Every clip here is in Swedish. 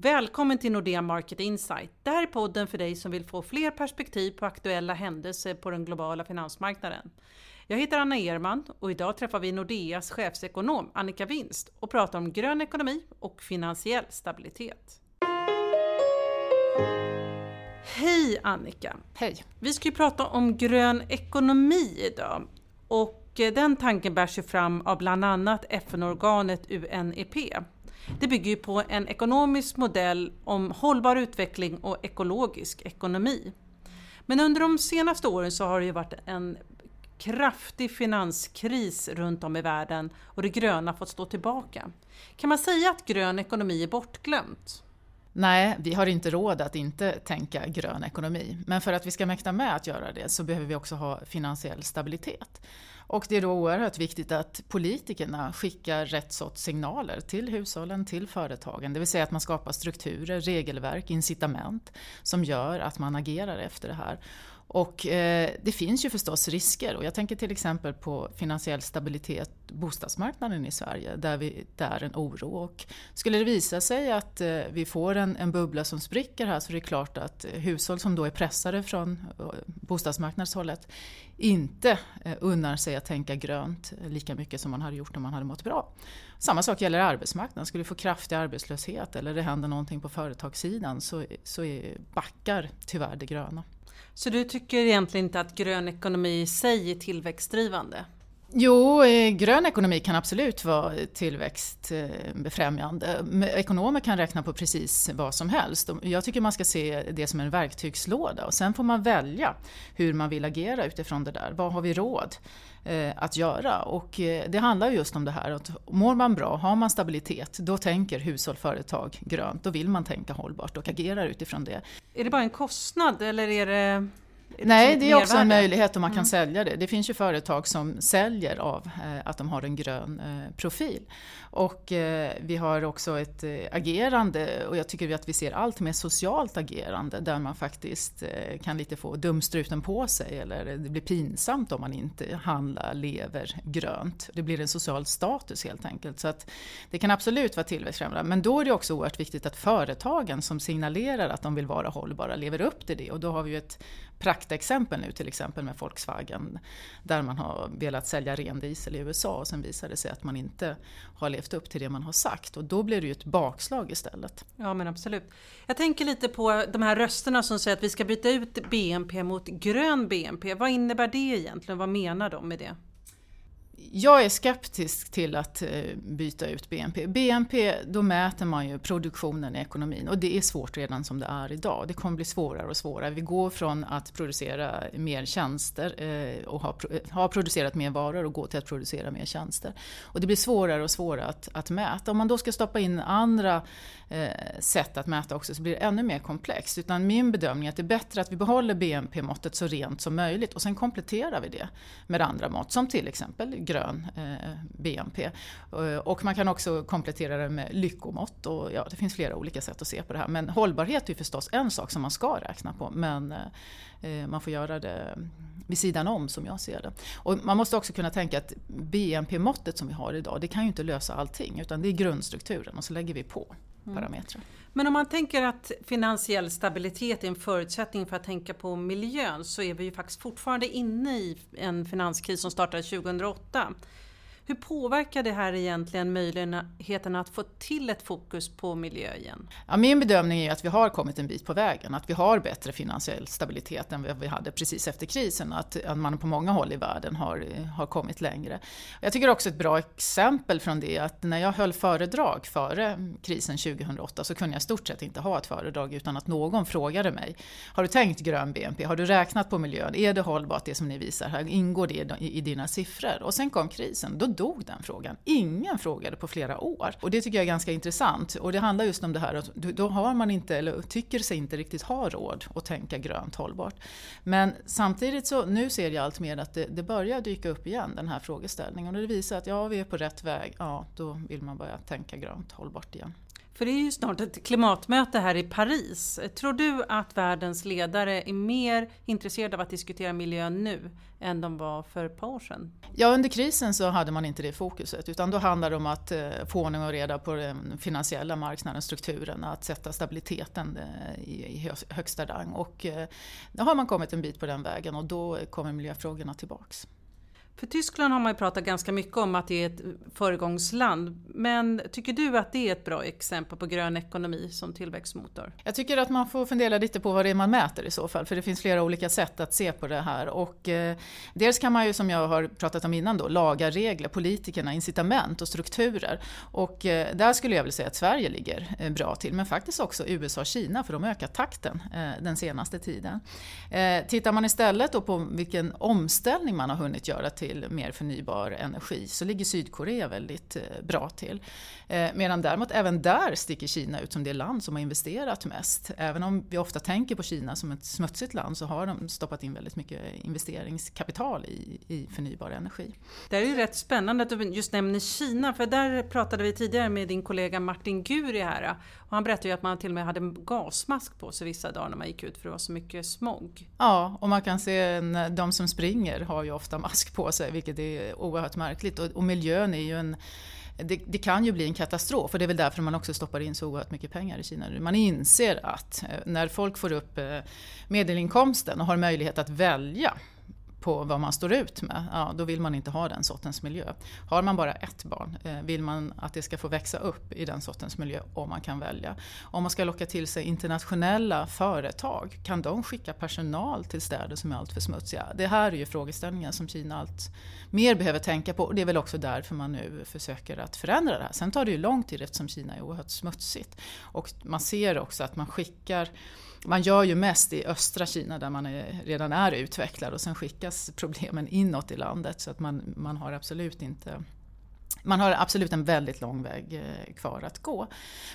Välkommen till Nordea Market Insight. Det här är podden för dig som vill få fler perspektiv på aktuella händelser på den globala finansmarknaden. Jag heter Anna Erman och idag träffar vi Nordeas chefsekonom Annika Winst och pratar om grön ekonomi och finansiell stabilitet. Hej Annika! Hej! Vi ska ju prata om grön ekonomi idag och den tanken bärs ju fram av bland annat FN-organet UNEP. Det bygger ju på en ekonomisk modell om hållbar utveckling och ekologisk ekonomi. Men under de senaste åren så har det ju varit en kraftig finanskris runt om i världen och det gröna fått stå tillbaka. Kan man säga att grön ekonomi är bortglömt? Nej, vi har inte råd att inte tänka grön ekonomi. Men för att vi ska mäkta med att göra det så behöver vi också ha finansiell stabilitet. Och det är då oerhört viktigt att politikerna skickar rätt sorts signaler till hushållen, till företagen. Det vill säga att man skapar strukturer, regelverk, incitament som gör att man agerar efter det här. Och eh, det finns ju förstås risker och jag tänker till exempel på finansiell stabilitet, bostadsmarknaden i Sverige där vi, det är en oro. Och skulle det visa sig att eh, vi får en, en bubbla som spricker här så är det klart att eh, hushåll som då är pressade från eh, bostadsmarknadshållet inte eh, unnar sig att tänka grönt eh, lika mycket som man hade gjort om man hade mått bra. Samma sak gäller arbetsmarknaden. Skulle vi få kraftig arbetslöshet eller det händer någonting på företagssidan så, så är, backar tyvärr det gröna. Så du tycker egentligen inte att grön ekonomi i sig är tillväxtdrivande? Jo, eh, grön ekonomi kan absolut vara tillväxtbefrämjande. Eh, ekonomer kan räkna på precis vad som helst. Jag tycker man ska se det som en verktygslåda och sen får man välja hur man vill agera utifrån det där. Vad har vi råd eh, att göra? Och det handlar just om det här att mår man bra, har man stabilitet, då tänker hushåll, företag grönt. Då vill man tänka hållbart och agerar utifrån det. Är det bara en kostnad eller är det Nej, det är också en möjlighet om man kan mm. sälja det. Det finns ju företag som säljer av eh, att de har en grön eh, profil. Och eh, vi har också ett agerande, och jag tycker att vi ser allt mer socialt agerande, där man faktiskt kan lite få dumstruten på sig, eller det blir pinsamt om man inte handlar, lever grönt. Det blir en social status helt enkelt. Så att det kan absolut vara tillväxtfrämjande, men då är det också oerhört viktigt att företagen som signalerar att de vill vara hållbara lever upp till det. Och då har vi ju ett praktexempel nu till exempel med Volkswagen, där man har velat sälja ren diesel i USA och sen visar det sig att man inte har levt upp till det man har sagt och då blir det ju ett bakslag istället. Ja men absolut. Jag tänker lite på de här rösterna som säger att vi ska byta ut BNP mot grön BNP. Vad innebär det egentligen? Vad menar de med det? Jag är skeptisk till att eh, byta ut BNP. BNP, då mäter man ju produktionen i ekonomin och det är svårt redan som det är idag. Det kommer bli svårare och svårare. Vi går från att producera mer tjänster eh, och ha, ha producerat mer varor och gå till att producera mer tjänster. Och det blir svårare och svårare att, att mäta. Om man då ska stoppa in andra eh, sätt att mäta också så blir det ännu mer komplext. Utan min bedömning är att det är bättre att vi behåller BNP-måttet så rent som möjligt och sen kompletterar vi det med andra mått som till exempel grön eh, BNP. Eh, och man kan också komplettera det med lyckomått och ja, det finns flera olika sätt att se på det här. Men hållbarhet är förstås en sak som man ska räkna på men eh, eh, man får göra det vid sidan om som jag ser det. Och man måste också kunna tänka att BNP-måttet som vi har idag det kan ju inte lösa allting utan det är grundstrukturen och så lägger vi på parametrar. Men om man tänker att finansiell stabilitet är en förutsättning för att tänka på miljön så är vi ju faktiskt fortfarande inne i en finanskris som startade 2008. Hur påverkar det här egentligen möjligheten att få till ett fokus på miljö igen? Ja, min bedömning är att vi har kommit en bit på vägen, att vi har bättre finansiell stabilitet än vi hade precis efter krisen, att, att man på många håll i världen har, har kommit längre. Jag tycker också ett bra exempel från det att när jag höll föredrag före krisen 2008 så kunde jag i stort sett inte ha ett föredrag utan att någon frågade mig, har du tänkt grön BNP? Har du räknat på miljön? Är det hållbart det som ni visar här? Ingår det i, i dina siffror? Och sen kom krisen, då dog den frågan. Ingen frågade på flera år. Och det tycker jag är ganska intressant. Och det handlar just om det här att då har man inte, eller tycker sig inte riktigt ha råd att tänka grönt hållbart. Men samtidigt så, nu ser jag allt mer att det, det börjar dyka upp igen, den här frågeställningen. Och det visar att ja, vi är på rätt väg. Ja, då vill man börja tänka grönt hållbart igen. För det är ju snart ett klimatmöte här i Paris. Tror du att världens ledare är mer intresserade av att diskutera miljön nu än de var för ett par år sedan? Ja, under krisen så hade man inte det fokuset utan då handlade det om att eh, få ordning och reda på den finansiella marknaden, strukturen, att sätta stabiliteten eh, i högsta rang. Och nu då har man kommit en bit på den vägen och då kommer miljöfrågorna tillbaks. För Tyskland har man ju pratat ganska mycket om att det är ett föregångsland. Men tycker du att det är ett bra exempel på grön ekonomi som tillväxtmotor? Jag tycker att man får fundera lite på vad det är man mäter i så fall. För det finns flera olika sätt att se på det här. Och, eh, dels kan man ju, som jag har pratat om innan, då, laga regler, politikerna, incitament och strukturer. Och eh, där skulle jag vilja säga att Sverige ligger eh, bra till. Men faktiskt också USA och Kina, för de har ökat takten eh, den senaste tiden. Eh, tittar man istället då på vilken omställning man har hunnit göra till till mer förnybar energi så ligger Sydkorea väldigt eh, bra till. Eh, medan däremot även där sticker Kina ut som det land som har investerat mest. Även om vi ofta tänker på Kina som ett smutsigt land så har de stoppat in väldigt mycket investeringskapital i, i förnybar energi. Det är ju rätt spännande att du just nämner Kina för där pratade vi tidigare med din kollega Martin Guri här och han berättade ju att man till och med hade gasmask på sig vissa dagar när man gick ut för det var så mycket smog. Ja, och man kan se de som springer har ju ofta mask på sig vilket är oerhört märkligt och, och miljön är ju en det, det, kan ju bli en katastrof och det är väl därför man också stoppar in så oerhört mycket pengar i Kina. Man inser att eh, när folk får upp eh, medelinkomsten och har möjlighet att välja på vad man står ut med, ja, då vill man inte ha den sortens miljö. Har man bara ett barn eh, vill man att det ska få växa upp i den sortens miljö om man kan välja. Om man ska locka till sig internationella företag, kan de skicka personal till städer som är alltför smutsiga? Det här är ju frågeställningar som Kina allt mer behöver tänka på och det är väl också därför man nu försöker att förändra det här. Sen tar det ju lång tid eftersom Kina är oerhört smutsigt. Och man ser också att man skickar man gör ju mest i östra Kina där man är, redan är utvecklad och sen skickas problemen inåt i landet så att man, man har absolut inte man har absolut en väldigt lång väg eh, kvar att gå. Men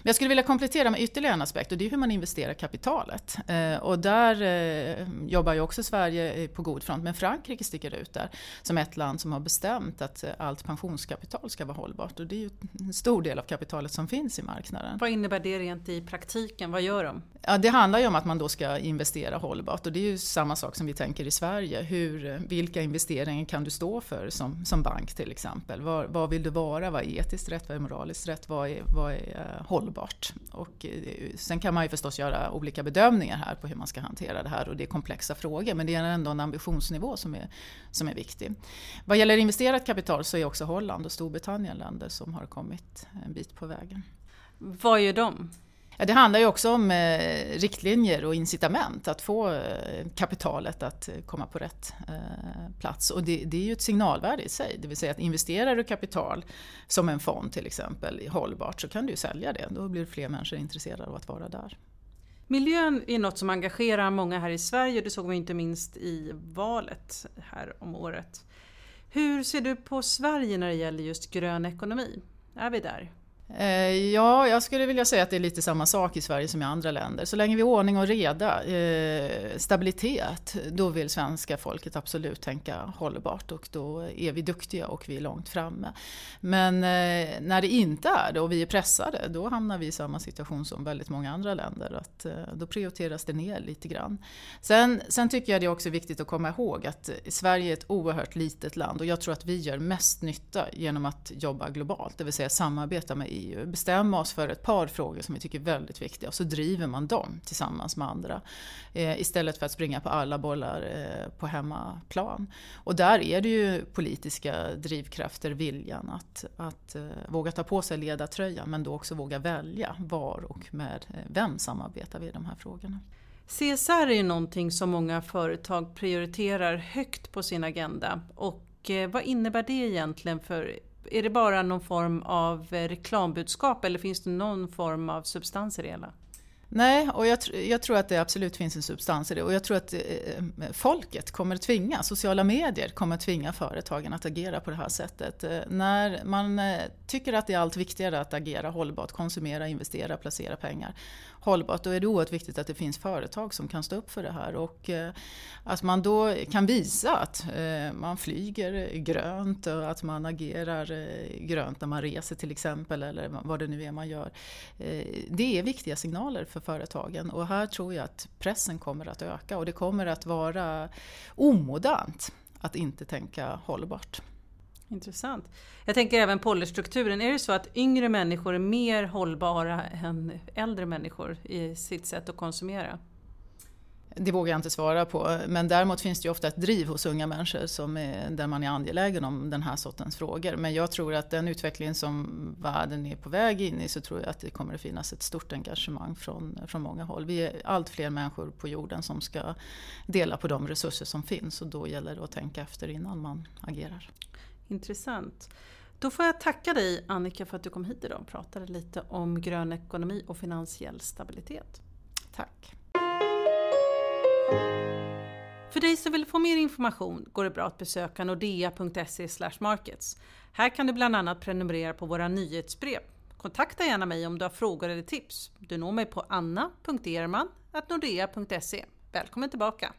jag skulle vilja komplettera med ytterligare en aspekt och det är hur man investerar kapitalet. Eh, och där eh, jobbar ju också Sverige på god front, men Frankrike sticker ut där som ett land som har bestämt att allt pensionskapital ska vara hållbart och det är ju en stor del av kapitalet som finns i marknaden. Vad innebär det rent i praktiken? Vad gör de? Ja, det handlar ju om att man då ska investera hållbart och det är ju samma sak som vi tänker i Sverige. Hur, vilka investeringar kan du stå för som, som bank till exempel? Vad vill du vara? Vad är etiskt rätt? Vad är moraliskt rätt? Vad är, vad är eh, hållbart? Och, eh, sen kan man ju förstås göra olika bedömningar här på hur man ska hantera det här och det är komplexa frågor men det är ändå en ambitionsnivå som är, som är viktig. Vad gäller investerat kapital så är också Holland och Storbritannien länder som har kommit en bit på vägen. Vad gör de? Ja, det handlar ju också om eh, riktlinjer och incitament att få eh, kapitalet att eh, komma på rätt eh, plats. Och det, det, är ju ett signalvärde i sig. Det vill säga att investerar du kapital som en fond till exempel hållbart så kan du sälja det. Då blir fler människor intresserade av att vara där. Miljön är något som engagerar många här i Sverige. Det såg vi inte minst i valet här om året. Hur ser du på Sverige när det gäller just grön ekonomi? Är vi där? Eh, ja, jag skulle vilja säga att det är lite samma sak i Sverige som i andra länder. Så länge vi har ordning och reda, eh, stabilitet, då vill svenska folket absolut tänka hållbart och då är vi duktiga och vi är långt framme. Men eh, när det inte är det och vi är pressade, då hamnar vi i samma situation som väldigt många andra länder. Att, eh, då prioriteras det ner lite grann. Sen, sen tycker jag det är också viktigt att komma ihåg att Sverige är ett oerhört litet land och jag tror att vi gör mest nytta genom att jobba globalt, det vill säga samarbeta med bestämma oss för ett par frågor som vi tycker är väldigt viktiga och så driver man dem tillsammans med andra. Eh, istället för att springa på alla bollar eh, på hemmaplan. Och där är det ju politiska drivkrafter, viljan att, att eh, våga ta på sig ledartröjan men då också våga välja var och med vem samarbetar vi i de här frågorna. CSR är ju någonting som många företag prioriterar högt på sin agenda och eh, vad innebär det egentligen för är det bara någon form av eh, reklambudskap eller finns det någon form av substans i det hela? Nej, och jag, jag, tror att det absolut finns en substans i det och jag tror att eh, eh folket kommer tvinga, sociala medier kommer tvinga företagen att agera på det här sättet. Eh, när man eh, tycker att det är allt viktigare att agera hållbart, konsumera, investera, placera pengar hållbart, då är det oerhört viktigt att det finns företag som kan stå upp för det här och eh, att man då kan visa att eh, man flyger grönt och att man agerar eh, grönt när man reser till exempel eller vad det nu är man gör. Eh, det är viktiga signaler för företagen och här tror jag att pressen kommer att öka och det kommer att vara omodernt att inte tänka hållbart. Intressant. Jag tänker även på åldersstrukturen. Är det så att yngre människor är mer hållbara än äldre människor i sitt sätt att konsumera? Det vågar jag inte svara på, men däremot finns det ju ofta ett driv hos unga människor som är, där man är angelägen om den här sortens frågor. Men jag tror att den utveckling som världen är på väg in i så tror jag att det kommer att finnas ett stort engagemang från, från många håll. Vi är allt fler människor på jorden som ska dela på de resurser som finns och då gäller det att tänka efter innan man agerar. Intressant. Då får jag tacka dig Annika för att du kom hit idag och pratade lite om grön ekonomi och finansiell stabilitet. Tack. För dig som vill få mer information går det bra att besöka nordea.se markets. Här kan du bland annat prenumerera på våra nyhetsbrev. Kontakta gärna mig om du har frågor eller tips. Du når mig på anna.erman.nordea.se. Välkommen tillbaka!